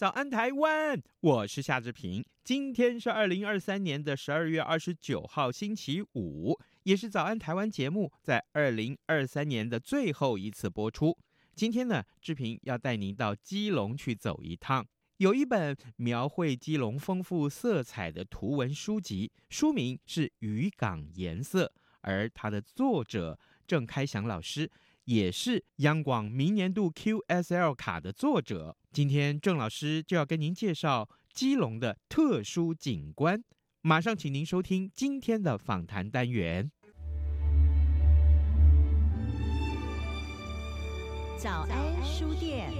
早安台湾，我是夏志平。今天是二零二三年的十二月二十九号，星期五，也是早安台湾节目在二零二三年的最后一次播出。今天呢，志平要带您到基隆去走一趟。有一本描绘基隆丰富色彩的图文书籍，书名是《渔港颜色》，而它的作者郑开祥老师也是央广明年度 QSL 卡的作者。今天郑老师就要跟您介绍基隆的特殊景观，马上请您收听今天的访谈单元。早安书店。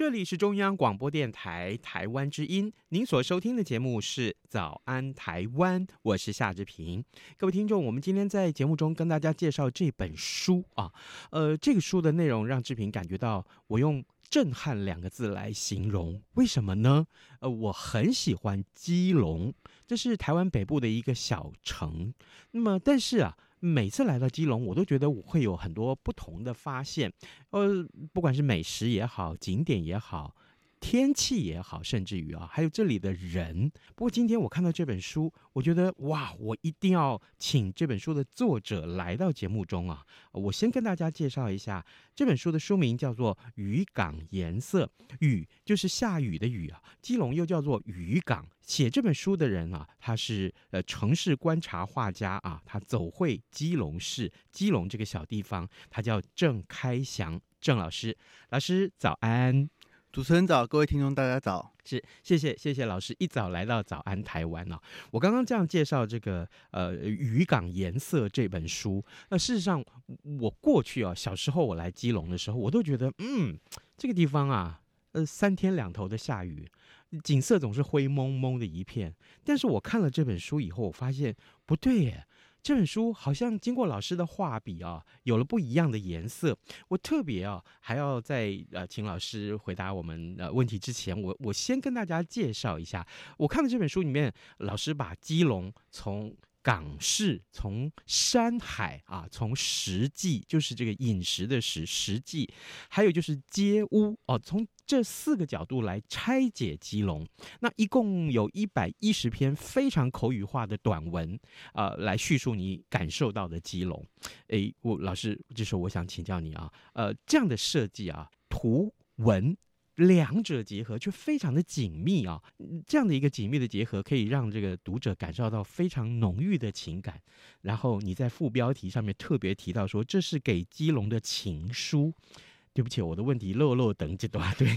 这里是中央广播电台台湾之音，您所收听的节目是《早安台湾》，我是夏志平。各位听众，我们今天在节目中跟大家介绍这本书啊，呃，这个书的内容让志平感觉到，我用震撼两个字来形容，为什么呢？呃，我很喜欢基隆，这是台湾北部的一个小城，那么但是啊。每次来到基隆，我都觉得我会有很多不同的发现，呃，不管是美食也好，景点也好。天气也好，甚至于啊，还有这里的人。不过今天我看到这本书，我觉得哇，我一定要请这本书的作者来到节目中啊。我先跟大家介绍一下这本书的书名，叫做《渔港颜色》。渔就是下雨的雨啊，基隆又叫做渔港。写这本书的人啊，他是呃城市观察画家啊，他走会基隆市，基隆这个小地方，他叫郑开祥郑老师。老师早安。主持人早，各位听众大家早，是谢谢谢谢老师一早来到早安台湾哦。我刚刚这样介绍这个呃渔港颜色这本书，那事实上我过去啊小时候我来基隆的时候，我都觉得嗯这个地方啊呃三天两头的下雨，景色总是灰蒙蒙的一片。但是我看了这本书以后，我发现不对耶。这本书好像经过老师的画笔啊，有了不一样的颜色。我特别啊，还要在呃，请老师回答我们呃问题之前，我我先跟大家介绍一下。我看了这本书里面，老师把基隆从港市，从山海啊，从食祭，就是这个饮食的食食祭，还有就是街屋哦，从这四个角度来拆解基隆。那一共有一百一十篇非常口语化的短文，呃，来叙述你感受到的基隆。诶，我老师，这时候我想请教你啊，呃，这样的设计啊，图文。两者结合却非常的紧密啊，这样的一个紧密的结合可以让这个读者感受到非常浓郁的情感。然后你在副标题上面特别提到说，这是给基隆的情书。对不起，我的问题漏漏等这段，对，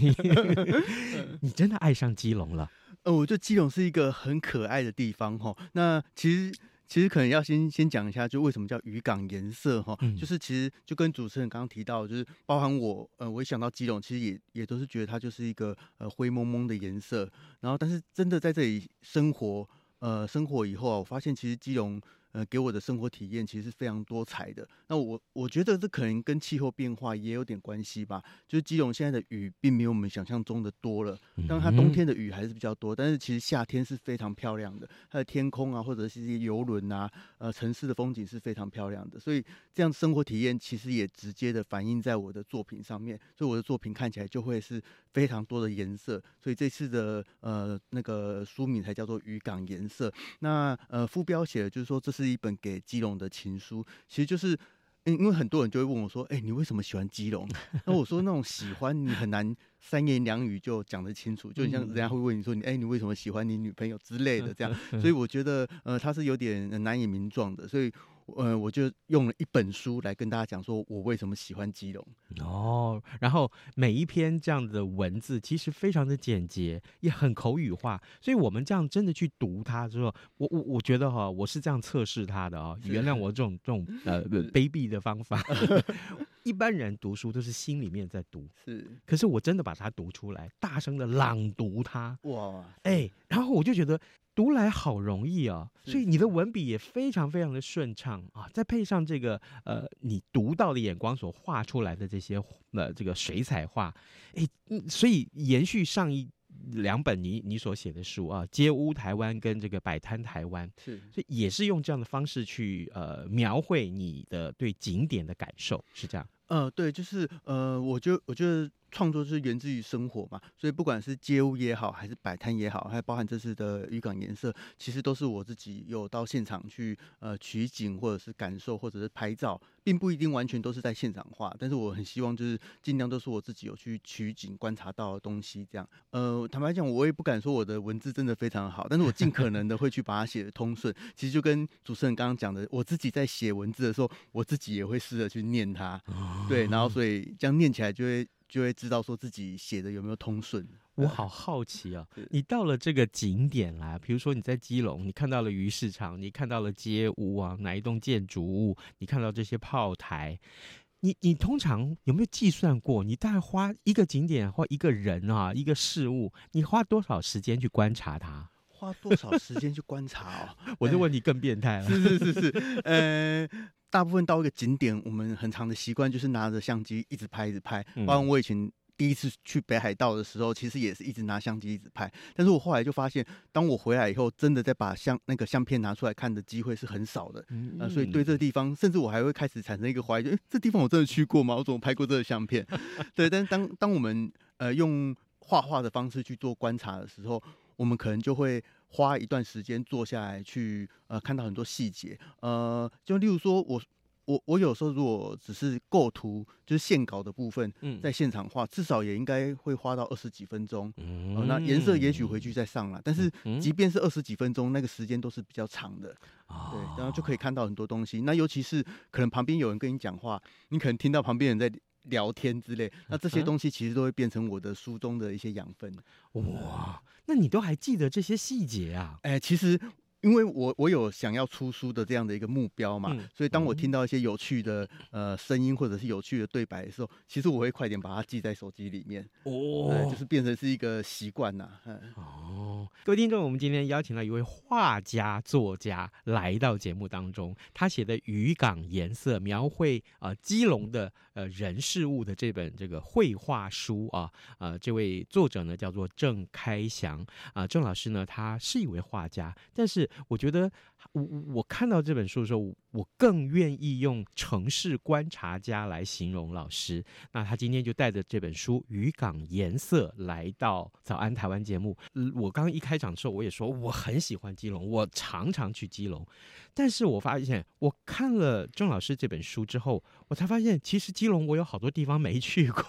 你真的爱上基隆了？呃，我觉得基隆是一个很可爱的地方哈。那其实。其实可能要先先讲一下，就为什么叫渔港颜色哈，嗯、就是其实就跟主持人刚刚提到，就是包含我，呃，我一想到基隆，其实也也都是觉得它就是一个呃灰蒙蒙的颜色。然后，但是真的在这里生活，呃，生活以后啊，我发现其实基隆。呃，给我的生活体验其实是非常多彩的。那我我觉得这可能跟气候变化也有点关系吧。就是基隆现在的雨并没有我们想象中的多了，当然它冬天的雨还是比较多，但是其实夏天是非常漂亮的。它的天空啊，或者是一些游轮啊，呃，城市的风景是非常漂亮的。所以这样生活体验其实也直接的反映在我的作品上面。所以我的作品看起来就会是非常多的颜色。所以这次的呃那个书名才叫做《渔港颜色》。那呃副标写的就是说这是。是一本给基隆的情书，其实就是因为很多人就会问我说：“哎、欸，你为什么喜欢基隆？” 那我说：“那种喜欢你很难三言两语就讲得清楚，就很像人家会问你说：‘你哎、欸，你为什么喜欢你女朋友之类的？’这样，所以我觉得呃，他是有点难以名状的，所以。”呃，我就用了一本书来跟大家讲，说我为什么喜欢基隆哦。然后每一篇这样的文字其实非常的简洁，也很口语化，所以我们这样真的去读它之后，我我我觉得哈，我是这样测试它的啊，原谅我这种这种 呃卑鄙的方法。一般人读书都是心里面在读，是，可是我真的把它读出来，大声的朗读它，哇，哎，然后我就觉得。读来好容易啊，所以你的文笔也非常非常的顺畅啊，再配上这个呃，你独到的眼光所画出来的这些呃这个水彩画，哎，所以延续上一两本你你所写的书啊，《街屋台湾》跟这个《摆摊台湾》，是，所以也是用这样的方式去呃描绘你的对景点的感受，是这样。呃，对，就是呃，我就我觉得。创作是源自于生活嘛，所以不管是街屋也好，还是摆摊也好，还包含这次的渔港颜色，其实都是我自己有到现场去呃取景，或者是感受，或者是拍照，并不一定完全都是在现场画。但是我很希望就是尽量都是我自己有去取景观察到的东西这样。呃，坦白讲，我也不敢说我的文字真的非常好，但是我尽可能的会去把它写的通顺。其实就跟主持人刚刚讲的，我自己在写文字的时候，我自己也会试着去念它，对，然后所以这样念起来就会。就会知道说自己写的有没有通顺。我好好奇啊，你到了这个景点来，比如说你在基隆，你看到了鱼市场，你看到了街屋啊，哪一栋建筑物，你看到这些炮台，你你通常有没有计算过，你大概花一个景点或一个人啊，一个事物，你花多少时间去观察它？花多少时间去观察哦？我这问题更变态了。是是是是，呃。大部分到一个景点，我们很长的习惯就是拿着相机一直拍，一直拍。包括我以前第一次去北海道的时候，其实也是一直拿相机一直拍。但是我后来就发现，当我回来以后，真的再把相那个相片拿出来看的机会是很少的。嗯，呃，所以对这个地方，甚至我还会开始产生一个怀疑：诶，这地方我真的去过吗？我怎么拍过这个相片？对，但是当当我们呃用画画的方式去做观察的时候，我们可能就会。花一段时间坐下来去呃看到很多细节，呃，就例如说我我我有时候如果只是构图就是线稿的部分，在现场画，至少也应该会花到二十几分钟。嗯，呃、那颜色也许回去再上了，但是即便是二十几分钟，那个时间都是比较长的。对，然后就可以看到很多东西。那尤其是可能旁边有人跟你讲话，你可能听到旁边人在聊天之类，那这些东西其实都会变成我的书中的一些养分。哇！那你都还记得这些细节啊？哎、欸，其实。因为我我有想要出书的这样的一个目标嘛，嗯、所以当我听到一些有趣的呃声音或者是有趣的对白的时候，其实我会快点把它记在手机里面哦、呃，就是变成是一个习惯呐。哦，各位听众，我们今天邀请了一位画家作家来到节目当中，他写的《渔港颜色》描绘啊、呃、基隆的呃人事物的这本这个绘画书啊，呃这位作者呢叫做郑开祥啊，郑、呃、老师呢他是一位画家，但是。我觉得我我看到这本书的时候，我更愿意用城市观察家来形容老师。那他今天就带着这本书《渔港颜色》来到早安台湾节目。我刚刚一开场的时候，我也说我很喜欢基隆，我常常去基隆。但是我发现，我看了郑老师这本书之后，我才发现，其实基隆我有好多地方没去过。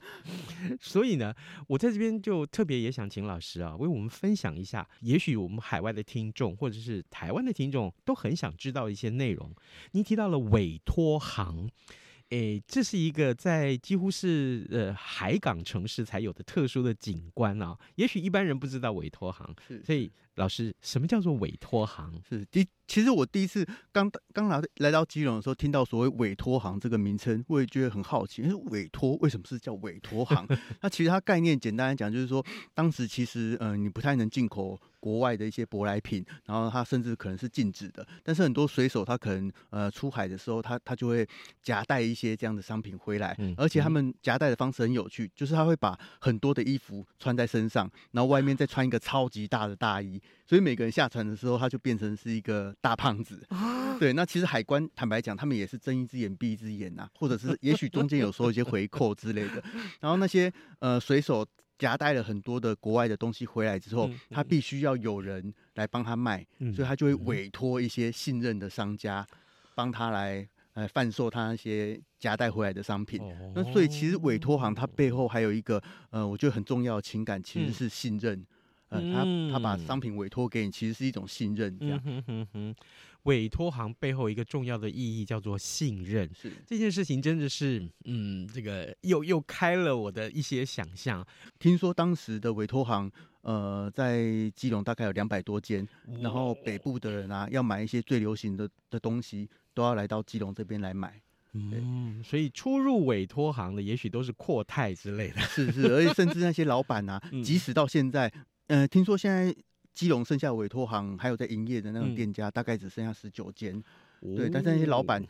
所以呢，我在这边就特别也想请老师啊，为我们分享一下，也许我们海外的听众或者是台湾的听众都很想知道一些内容。您提到了委托行。诶，这是一个在几乎是呃海港城市才有的特殊的景观啊，也许一般人不知道委托行，所以老师，什么叫做委托行？是第，其实我第一次刚刚来来到基隆的时候，听到所谓委托行这个名称，我也觉得很好奇，因为委托为什么是叫委托行？那其实它概念简单来讲，就是说当时其实嗯、呃，你不太能进口。国外的一些舶来品，然后它甚至可能是禁止的，但是很多水手他可能呃出海的时候，他他就会夹带一些这样的商品回来，而且他们夹带的方式很有趣，就是他会把很多的衣服穿在身上，然后外面再穿一个超级大的大衣，所以每个人下船的时候，他就变成是一个大胖子。对，那其实海关坦白讲，他们也是睁一只眼闭一只眼呐，或者是也许中间有收一些回扣之类的，然后那些呃水手。夹带了很多的国外的东西回来之后，他必须要有人来帮他卖，嗯、所以他就会委托一些信任的商家帮他来。呃贩售他那些夹带回来的商品。哦、那所以其实委托行它背后还有一个呃，我觉得很重要的情感其实是信任。嗯、呃，他他把商品委托给你，其实是一种信任。这样。嗯哼哼哼委托行背后一个重要的意义叫做信任，是这件事情真的是，嗯，这个又又开了我的一些想象。听说当时的委托行，呃，在基隆大概有两百多间，然后北部的人啊，要买一些最流行的的东西，都要来到基隆这边来买。嗯，所以出入委托行的，也许都是阔太之类的，是是，而且甚至那些老板啊，即使到现在，呃，听说现在。基隆剩下委托行还有在营业的那种店家，大概只剩下十九间。对，但是那些老板。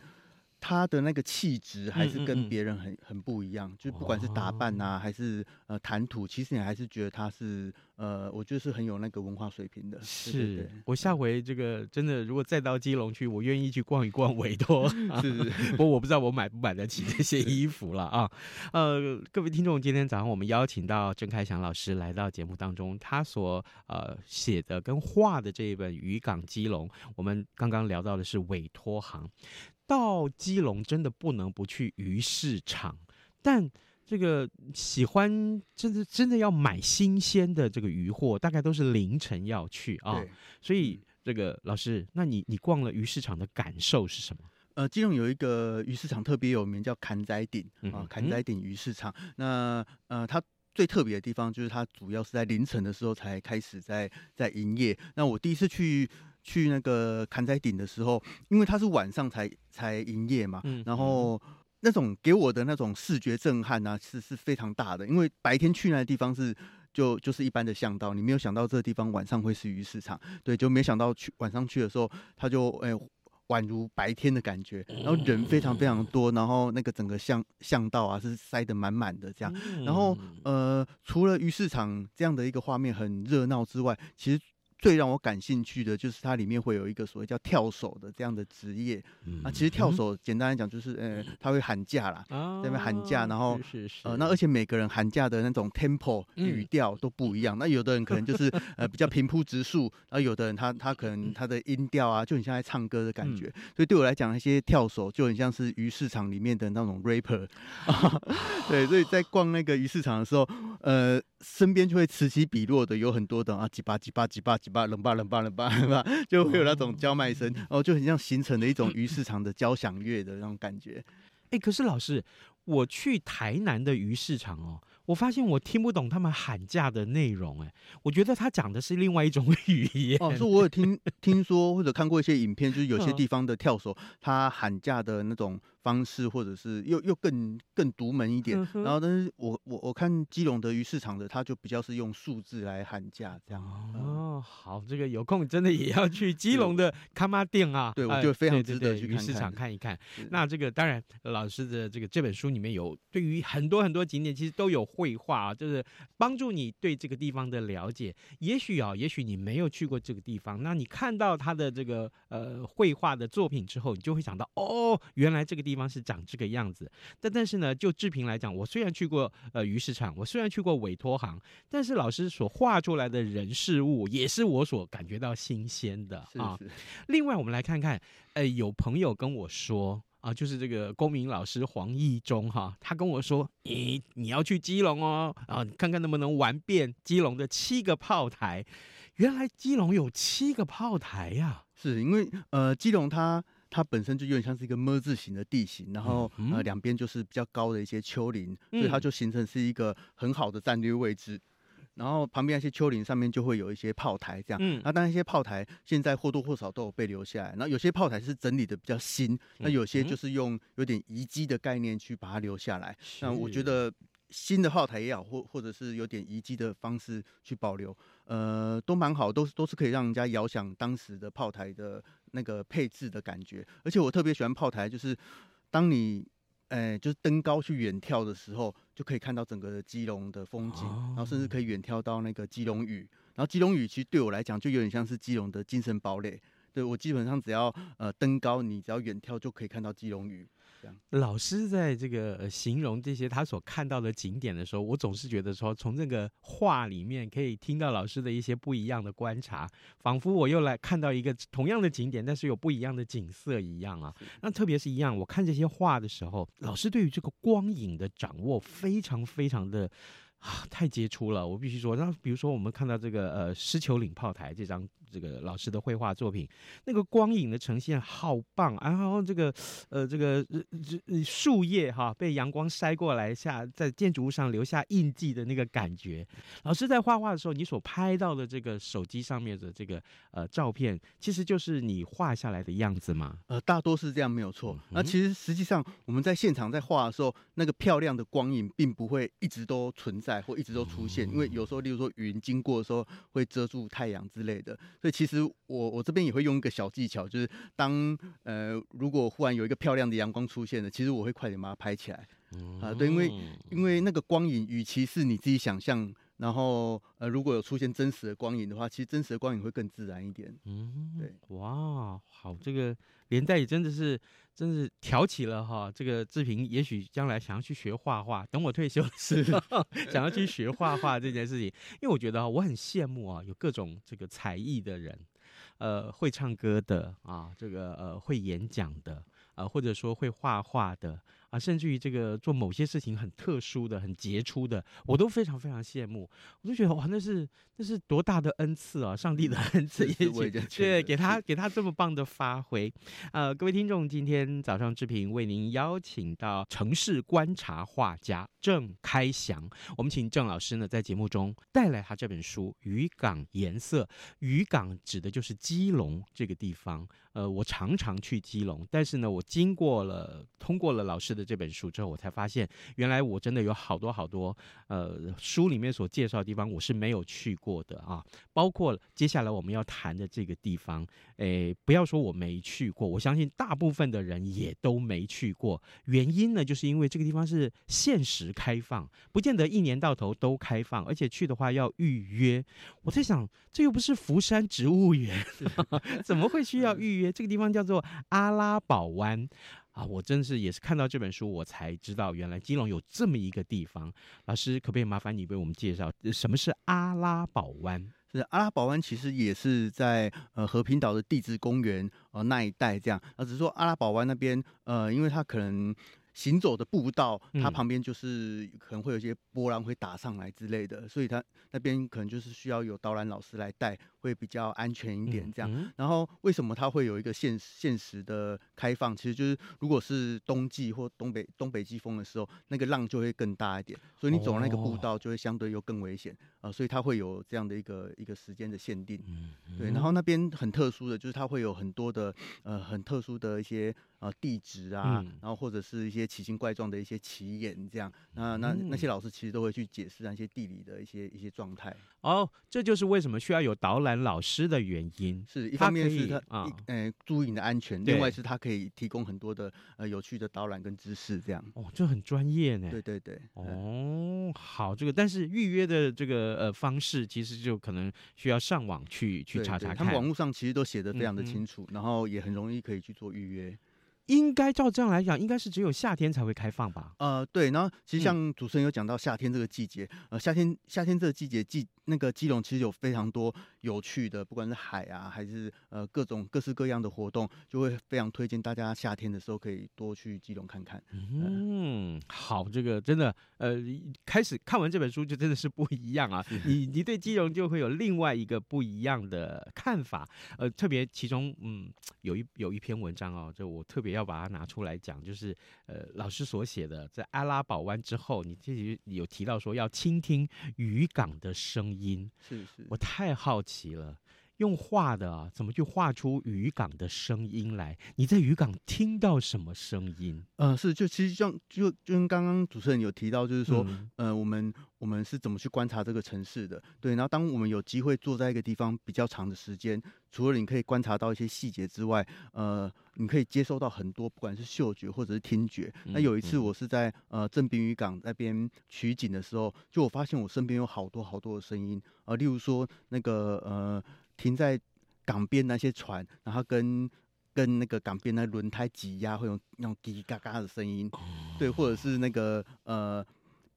他的那个气质还是跟别人很很不一样，就不管是打扮啊，哦、还是呃谈吐，其实你还是觉得他是呃，我觉得是很有那个文化水平的。是，我下回这个真的如果再到基隆去，我愿意去逛一逛委托。是，不过我不知道我买不买得起这些 衣服了啊。呃，各位听众，今天早上我们邀请到郑开祥老师来到节目当中，他所呃写的跟画的这一本《渔港基隆》，我们刚刚聊到的是委托行。到基隆真的不能不去鱼市场，但这个喜欢真的真的要买新鲜的这个鱼货，大概都是凌晨要去啊。对所以这个老师，那你你逛了鱼市场的感受是什么？呃，基隆有一个鱼市场特别有名，叫坎仔顶啊，坎仔顶鱼市场。嗯、那呃，它最特别的地方就是它主要是在凌晨的时候才开始在在营业。那我第一次去。去那个坎仔顶的时候，因为它是晚上才才营业嘛，嗯、然后那种给我的那种视觉震撼呢、啊，是是非常大的。因为白天去那个地方是就就是一般的巷道，你没有想到这个地方晚上会是鱼市场，对，就没想到去晚上去的时候，它就哎、欸、宛如白天的感觉，然后人非常非常多，然后那个整个巷巷道啊是塞得满满的这样，然后呃除了鱼市场这样的一个画面很热闹之外，其实。最让我感兴趣的就是它里面会有一个所谓叫跳手的这样的职业，嗯、啊，其实跳手简单来讲就是，呃，他会喊价啦，在那边喊价，然后，是是是呃，那而且每个人喊价的那种 tempo 语调都不一样，嗯、那有的人可能就是呃比较平铺直述，然后有的人他他可能他的音调啊就很像在唱歌的感觉，嗯、所以对我来讲，那些跳手就很像是鱼市场里面的那种 rapper，对，所以在逛那个鱼市场的时候，呃，身边就会此起彼落的有很多的啊，几巴几巴几巴几。巴，冷巴，冷巴，冷巴，冷巴，就会有那种叫卖声，然后就很像形成了一种鱼市场的交响乐的那种感觉。哎、欸，可是老师，我去台南的鱼市场哦，我发现我听不懂他们喊价的内容，哎，我觉得他讲的是另外一种语言。哦，是我有听听说或者看过一些影片，就是有些地方的跳手他喊价的那种。方式或者是又又更更独门一点，嗯、然后但是我我我看基隆的鱼市场的，他就比较是用数字来喊价这样。哦，好，这个有空真的也要去基隆的卡妈店啊，对，我就非常值得去鱼市场看一看。那这个当然，老师的这个这本书里面有对于很多很多景点，其实都有绘画啊，就是帮助你对这个地方的了解。也许啊，也许你没有去过这个地方，那你看到他的这个呃绘画的作品之后，你就会想到哦，原来这个地方。地方是长这个样子，但但是呢，就志平来讲，我虽然去过呃鱼市场，我虽然去过委托行，但是老师所画出来的人事物，也是我所感觉到新鲜的啊。是是另外，我们来看看，呃，有朋友跟我说啊，就是这个公民老师黄义忠哈，他跟我说，你你要去基隆哦，啊，看看能不能玩遍基隆的七个炮台。原来基隆有七个炮台呀，啊，是因为呃基隆它。它本身就有点像是一个么字形的地形，然后、嗯、呃两边就是比较高的一些丘陵，嗯、所以它就形成是一个很好的战略位置。然后旁边那些丘陵上面就会有一些炮台，这样。嗯、那当然一些炮台现在或多或少都有被留下来。然后有些炮台是整理的比较新，那有些就是用有点遗迹的概念去把它留下来。是那我觉得新的炮台也好，或或者是有点遗迹的方式去保留，呃，都蛮好，都是都是可以让人家遥想当时的炮台的。那个配置的感觉，而且我特别喜欢炮台，就是当你，哎、欸，就是登高去远眺的时候，就可以看到整个的基隆的风景，然后甚至可以远眺到那个基隆屿，然后基隆屿其实对我来讲就有点像是基隆的精神堡垒，对我基本上只要呃登高，你只要远眺就可以看到基隆屿。这样。老师在这个形容这些他所看到的景点的时候，我总是觉得说，从这个画里面可以听到老师的一些不一样的观察，仿佛我又来看到一个同样的景点，但是有不一样的景色一样啊。那特别是一样，我看这些画的时候，老师对于这个光影的掌握非常非常的。啊，太杰出了！我必须说，那比如说我们看到这个呃狮球岭炮台这张这个老师的绘画作品，那个光影的呈现好棒，然后这个呃这个呃树叶哈被阳光晒过来下，在建筑物上留下印记的那个感觉。老师在画画的时候，你所拍到的这个手机上面的这个呃照片，其实就是你画下来的样子吗？呃，大多是这样，没有错。那其实实际上我们在现场在画的时候，那个漂亮的光影并不会一直都存在。或一直都出现，因为有时候，例如说云经过的时候会遮住太阳之类的，所以其实我我这边也会用一个小技巧，就是当呃如果忽然有一个漂亮的阳光出现了，其实我会快点把它拍起来啊，对，因为因为那个光影，与其是你自己想象。然后，呃，如果有出现真实的光影的话，其实真实的光影会更自然一点。嗯，对，哇，好，这个连带也真的是，真是挑起了哈，这个志平也许将来想要去学画画，等我退休的时候，想要去学画画这件事情，因为我觉得我很羡慕啊，有各种这个才艺的人，呃，会唱歌的啊，这个呃会演讲的呃，或者说会画画的。啊，甚至于这个做某些事情很特殊的、很杰出的，我都非常非常羡慕。我就觉得哇，那是那是多大的恩赐啊！上帝的恩赐，也对，给他给他这么棒的发挥。呃，各位听众，今天早上志平为您邀请到城市观察画家郑开祥，我们请郑老师呢在节目中带来他这本书《渔港颜色》。渔港指的就是基隆这个地方。呃，我常常去基隆，但是呢，我经过了通过了老师的。这本书之后，我才发现，原来我真的有好多好多，呃，书里面所介绍的地方，我是没有去过的啊。包括接下来我们要谈的这个地方，诶，不要说我没去过，我相信大部分的人也都没去过。原因呢，就是因为这个地方是限时开放，不见得一年到头都开放，而且去的话要预约。我在想，这又不是福山植物园，怎么会需要预约？这个地方叫做阿拉堡湾。啊，我真是也是看到这本书，我才知道原来基隆有这么一个地方。老师，可不可以麻烦你为我们介绍什么是阿拉堡湾？是阿拉堡湾，其实也是在呃和平岛的地质公园呃那一带这样。啊，只是说阿拉堡湾那边呃，因为它可能。行走的步道，它旁边就是可能会有一些波浪会打上来之类的，嗯、所以它那边可能就是需要有导览老师来带，会比较安全一点这样。嗯嗯、然后为什么它会有一个现现实的开放？其实就是如果是冬季或东北东北季风的时候，那个浪就会更大一点，所以你走那个步道就会相对又更危险啊、哦呃。所以它会有这样的一个一个时间的限定。对，然后那边很特殊的就是它会有很多的呃很特殊的一些。呃，地质啊，嗯、然后或者是一些奇形怪状的一些奇岩，这样，那那那些老师其实都会去解释那些地理的一些一些状态。哦，这就是为什么需要有导览老师的原因。是一方面是他啊，呃，注意你的安全；另外是他可以提供很多的呃有趣的导览跟知识，这样。哦，这很专业呢。对对对。哦，好，这个但是预约的这个呃方式，其实就可能需要上网去去查查看。他们网络上其实都写的非常的清楚，嗯、然后也很容易可以去做预约。应该照这样来讲，应该是只有夏天才会开放吧？呃，对。然后其实像主持人有讲到夏天这个季节，嗯、呃，夏天夏天这个季节，季那个基隆其实有非常多有趣的，不管是海啊，还是呃各种各式各样的活动，就会非常推荐大家夏天的时候可以多去基隆看看。嗯，呃、好，这个真的，呃，开始看完这本书就真的是不一样啊！你你对基隆就会有另外一个不一样的看法。呃，特别其中，嗯，有一有一篇文章哦，就我特别要。要把它拿出来讲，就是呃，老师所写的，在阿拉堡湾之后，你自己有提到说要倾听渔港的声音，是是，我太好奇了。用画的啊，怎么去画出渔港的声音来？你在渔港听到什么声音？呃，是就其实像就就跟刚刚主持人有提到，就是说，嗯、呃，我们我们是怎么去观察这个城市的？对，然后当我们有机会坐在一个地方比较长的时间，除了你可以观察到一些细节之外，呃，你可以接收到很多，不管是嗅觉或者是听觉。嗯、那有一次我是在呃正滨渔港那边取景的时候，就我发现我身边有好多好多的声音啊、呃，例如说那个呃。停在港边那些船，然后跟跟那个港边那轮胎挤压会有那种叽叽嘎嘎的声音，对，或者是那个呃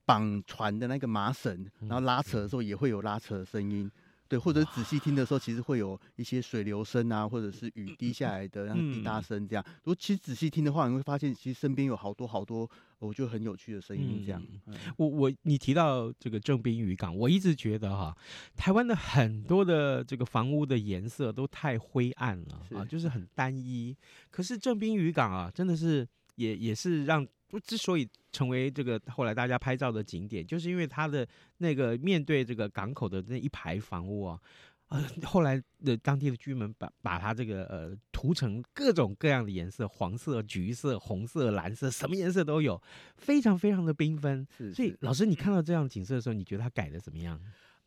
绑船的那个麻绳，然后拉扯的时候也会有拉扯的声音。对，或者仔细听的时候，其实会有一些水流声啊，或者是雨滴下来的那个滴答声这样。如果其实仔细听的话，你会发现其实身边有好多好多，我觉得很有趣的声音这样。嗯、我我你提到这个正滨渔港，我一直觉得哈，台湾的很多的这个房屋的颜色都太灰暗了啊，就是很单一。可是正滨渔港啊，真的是也也是让。之所以成为这个后来大家拍照的景点，就是因为它的那个面对这个港口的那一排房屋啊，呃，后来的当地的居民把把它这个呃涂成各种各样的颜色，黄色、橘色、红色、蓝色，什么颜色都有，非常非常的缤纷。是，是，所以老师，你看到这样景色的时候，你觉得它改的怎么样？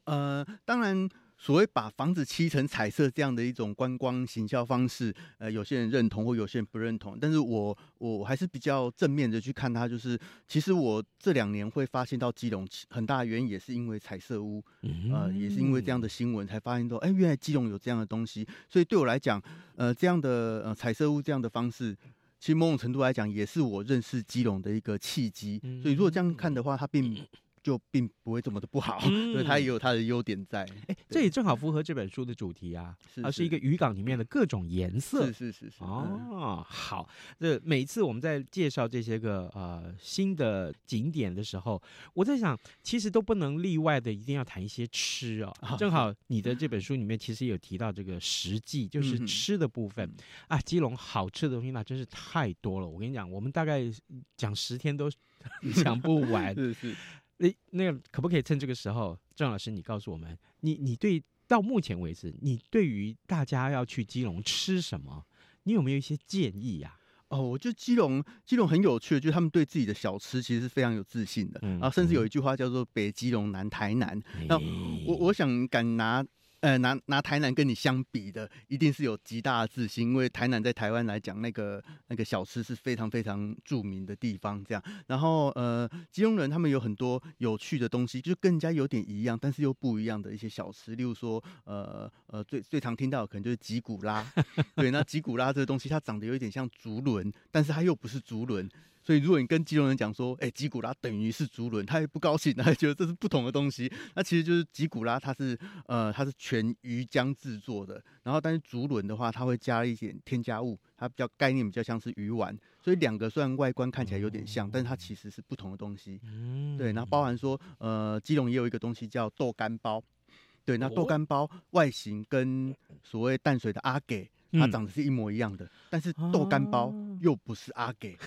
呃，当然。所谓把房子漆成彩色这样的一种观光行销方式，呃，有些人认同或有些人不认同，但是我我还是比较正面的去看它。就是其实我这两年会发现到基隆很大的原因也是因为彩色屋，呃，也是因为这样的新闻才发现到，哎，原来基隆有这样的东西。所以对我来讲，呃，这样的呃彩色屋这样的方式，其实某种程度来讲也是我认识基隆的一个契机。所以如果这样看的话，它并。就并不会这么的不好，嗯、所以它也有它的优点在。哎，这也正好符合这本书的主题啊，是是，是一个渔港里面的各种颜色。是是是是。哦，好。这每次我们在介绍这些个呃新的景点的时候，我在想，其实都不能例外的，一定要谈一些吃哦。哦 正好你的这本书里面其实有提到这个实际，就是吃的部分、嗯、啊。基隆好吃的东西那真是太多了。我跟你讲，我们大概讲十天都 讲不完。是 是。诶，那个可不可以趁这个时候，郑老师，你告诉我们，你你对到目前为止，你对于大家要去基隆吃什么，你有没有一些建议呀？哦，我觉得基隆基隆很有趣，就是他们对自己的小吃其实是非常有自信的，然后甚至有一句话叫做“北基隆南台南”。那我我想敢拿。呃，拿拿台南跟你相比的，一定是有极大的自信，因为台南在台湾来讲，那个那个小吃是非常非常著名的地方。这样，然后呃，基隆人他们有很多有趣的东西，就跟人家有点一样，但是又不一样的一些小吃，例如说，呃呃，最最常听到可能就是吉古拉。对，那吉古拉这个东西，它长得有一点像竹轮，但是它又不是竹轮。所以，如果你跟基隆人讲说，哎、欸，吉古拉等于是竹轮，他也不高兴，他觉得这是不同的东西。那其实就是吉古拉，它是呃，它是全鱼浆制作的。然后，但是竹轮的话，它会加一点添加物，它比较概念比较像是鱼丸。所以两个虽然外观看起来有点像，但是它其实是不同的东西。对，然后包含说，呃，基隆也有一个东西叫豆干包。对，那豆干包外形跟所谓淡水的阿给，它长得是一模一样的，但是豆干包又不是阿给。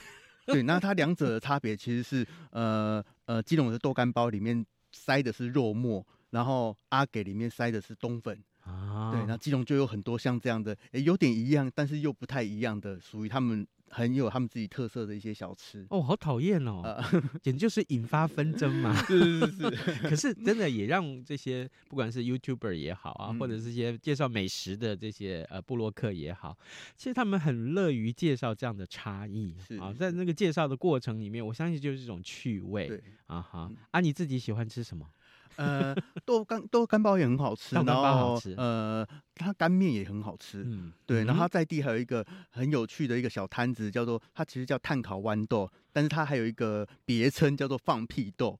对，那它两者的差别其实是，呃呃，基隆的豆干包里面塞的是肉末，然后阿给里面塞的是冬粉啊。对，那基隆就有很多像这样的，诶，有点一样，但是又不太一样的，属于他们。很有他们自己特色的一些小吃。哦，好讨厌哦，呃、简直就是引发纷争嘛。是是是，可是真的也让这些不管是 YouTuber 也好啊，嗯、或者是些介绍美食的这些呃布洛克也好，其实他们很乐于介绍这样的差异是啊，在那个介绍的过程里面，我相信就是一种趣味对啊哈。嗯、啊，你自己喜欢吃什么？呃，豆干豆干包也很好吃，然后呃，它干面也很好吃，嗯，对，然后它在地还有一个很有趣的一个小摊子，叫做它其实叫炭烤豌豆，但是它还有一个别称叫做放屁豆，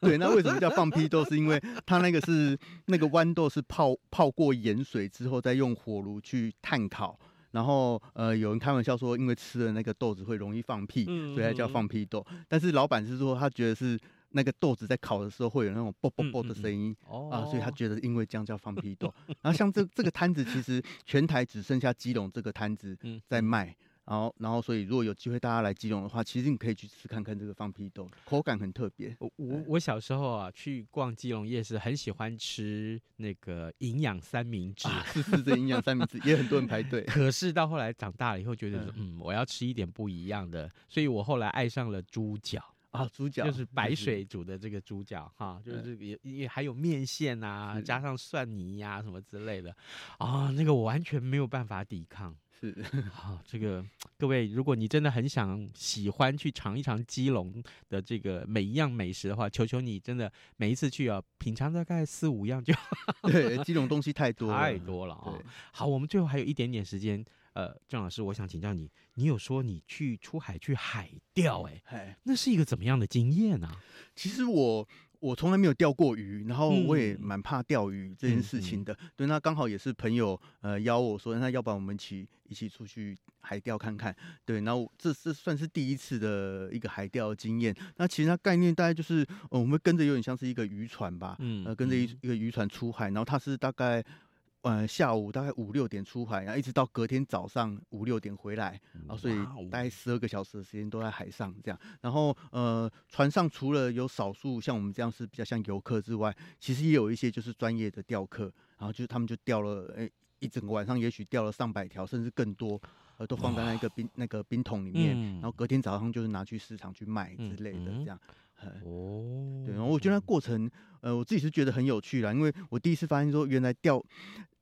对，那为什么叫放屁豆？是因为它那个是那个豌豆是泡泡过盐水之后，再用火炉去炭烤，然后呃，有人开玩笑说，因为吃了那个豆子会容易放屁，所以它叫放屁豆，但是老板是说他觉得是。那个豆子在烤的时候会有那种啵啵啵的声音、嗯嗯嗯、啊，所以他觉得因为这样叫放屁豆。然后像这这个摊子，其实全台只剩下基隆这个摊子在卖。然后然后所以如果有机会大家来基隆的话，其实你可以去吃看看这个放屁豆，口感很特别。我我我小时候啊去逛基隆夜市，很喜欢吃那个营养三明治，是是这营养三明治也很多人排队。可是到后来长大了以后，觉得嗯，嗯我要吃一点不一样的，所以我后来爱上了猪脚。啊，猪脚就是白水煮的这个猪脚哈，就是也也还有面线啊，加上蒜泥呀、啊、什么之类的，啊，那个我完全没有办法抵抗。是，好，这个各位，如果你真的很想喜欢去尝一尝基隆的这个每一样美食的话，求求你真的每一次去啊，品尝大概四五样就。对，基隆东西太多了，太多了啊。好，我们最后还有一点点时间。呃，郑老师，我想请教你，你有说你去出海去海钓，哎，哎，那是一个怎么样的经验呢？其实我。我从来没有钓过鱼，然后我也蛮怕钓鱼这件事情的。对，那刚好也是朋友呃邀我说，那要不然我们一起一起出去海钓看看。对，然后这是算是第一次的一个海钓经验。那其实它概念大概就是，呃、我们跟着有点像是一个渔船吧，嗯，呃，跟着一一个渔船出海，然后它是大概。呃，下午大概五六点出海，然后一直到隔天早上五六点回来，然后所以大概十二个小时的时间都在海上这样。然后呃，船上除了有少数像我们这样是比较像游客之外，其实也有一些就是专业的钓客，然后就是他们就钓了，哎，一整个晚上也许钓了上百条，甚至更多，呃，都放在那个冰那个冰桶里面，然后隔天早上就是拿去市场去卖之类的这样。哦，对，然后我觉得那过程，呃，我自己是觉得很有趣啦，因为我第一次发现说，原来钓。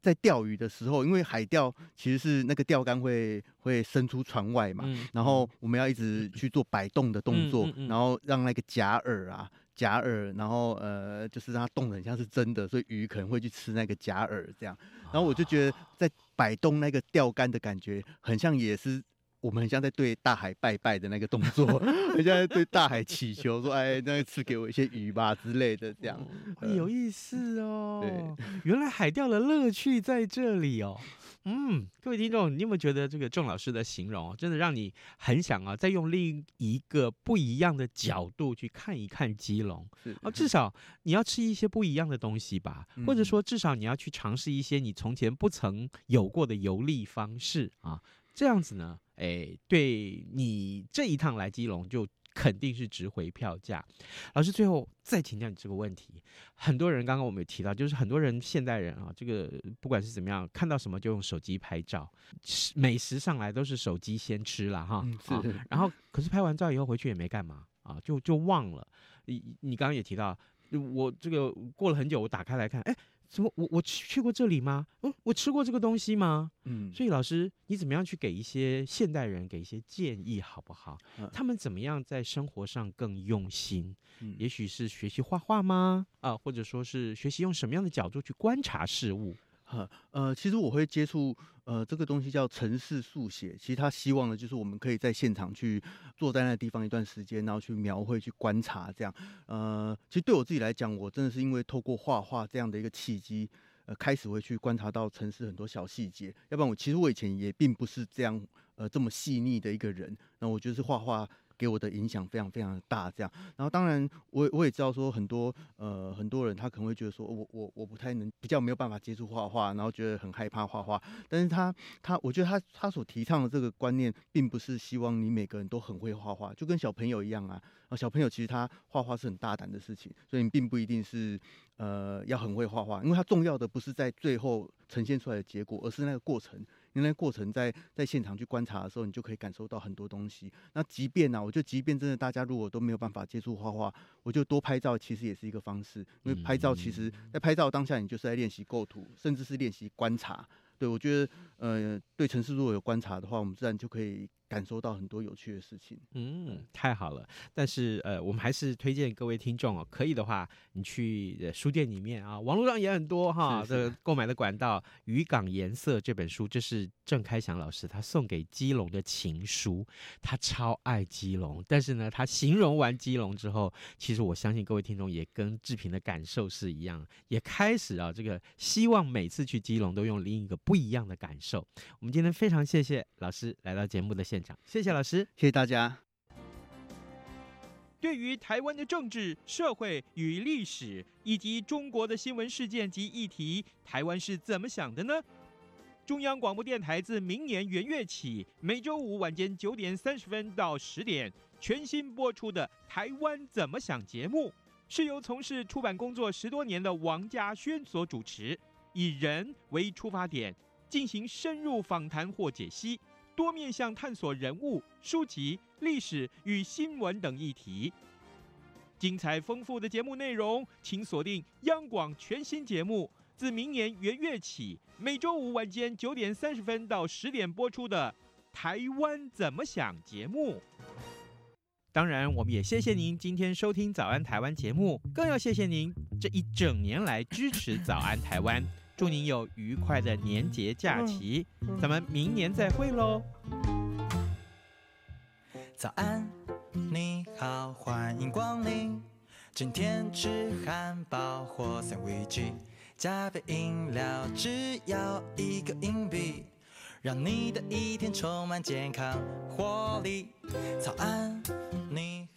在钓鱼的时候，因为海钓其实是那个钓竿会会伸出船外嘛，嗯、然后我们要一直去做摆动的动作，嗯嗯嗯、然后让那个假饵啊假饵，然后呃就是让它动的很像是真的，所以鱼可能会去吃那个假饵这样。然后我就觉得在摆动那个钓竿的感觉，很像也是。我们很像在对大海拜拜的那个动作，很像在对大海祈求，说：“哎，那赐给我一些鱼吧之类的。”这样、嗯、有意思哦。对，原来海钓的乐趣在这里哦。嗯，各位听众，你有没有觉得这个郑老师的形容真的让你很想啊，再用另一个不一样的角度去看一看基隆？是 哦，至少你要吃一些不一样的东西吧，嗯、或者说至少你要去尝试一些你从前不曾有过的游历方式啊。这样子呢，哎，对你这一趟来基隆就肯定是值回票价。老师，最后再请教你这个问题：很多人刚刚我们有提到，就是很多人现代人啊，这个不管是怎么样，看到什么就用手机拍照，美食上来都是手机先吃了哈。嗯，是。啊，然后可是拍完照以后回去也没干嘛啊，就就忘了。你你刚刚也提到，我这个过了很久，我打开来看，哎。什么？我我去去过这里吗？嗯，我吃过这个东西吗？嗯，所以老师，你怎么样去给一些现代人给一些建议，好不好？嗯，他们怎么样在生活上更用心？嗯，也许是学习画画吗？啊，或者说是学习用什么样的角度去观察事物？呃，其实我会接触呃这个东西叫城市速写。其实他希望的就是我们可以在现场去坐在那个地方一段时间，然后去描绘、去观察这样。呃，其实对我自己来讲，我真的是因为透过画画这样的一个契机，呃，开始会去观察到城市很多小细节。要不然我其实我以前也并不是这样呃这么细腻的一个人。那我觉得是画画。给我的影响非常非常大，这样。然后当然我我也知道说很多呃很多人他可能会觉得说我我我不太能比较没有办法接触画画，然后觉得很害怕画画。但是他他我觉得他他所提倡的这个观念，并不是希望你每个人都很会画画，就跟小朋友一样啊。啊小朋友其实他画画是很大胆的事情，所以你并不一定是呃要很会画画，因为他重要的不是在最后呈现出来的结果，而是那个过程。因为过程在在现场去观察的时候，你就可以感受到很多东西。那即便呢、啊，我觉得即便真的大家如果都没有办法接触画画，我就多拍照其实也是一个方式。因为拍照其实，在拍照当下，你就是在练习构图，甚至是练习观察。对我觉得，呃，对城市如果有观察的话，我们自然就可以。感受到很多有趣的事情，嗯，太好了。但是呃，我们还是推荐各位听众哦，可以的话，你去书店里面啊，网络上也很多哈，这个购买的管道。《渔港颜色》这本书，这是郑开祥老师他送给基隆的情书。他超爱基隆，但是呢，他形容完基隆之后，其实我相信各位听众也跟志平的感受是一样，也开始啊，这个希望每次去基隆都用另一个不一样的感受。我们今天非常谢谢老师来到节目的现场。谢谢老师，谢谢大家。对于台湾的政治、社会与历史，以及中国的新闻事件及议题，台湾是怎么想的呢？中央广播电台自明年元月起，每周五晚间九点三十分到十点，全新播出的《台湾怎么想》节目，是由从事出版工作十多年的王家轩所主持，以人为出发点，进行深入访谈或解析。多面向探索人物、书籍、历史与新闻等议题，精彩丰富的节目内容，请锁定央广全新节目，自明年元月起，每周五晚间九点三十分到十点播出的《台湾怎么想》节目。当然，我们也谢谢您今天收听《早安台湾》节目，更要谢谢您这一整年来支持《早安台湾》。祝您有愉快的年节假期，咱们明年再会喽。早安，你好，欢迎光临。今天吃汉堡或三明治，加杯饮料，只要一个硬币，让你的一天充满健康活力。早安，你。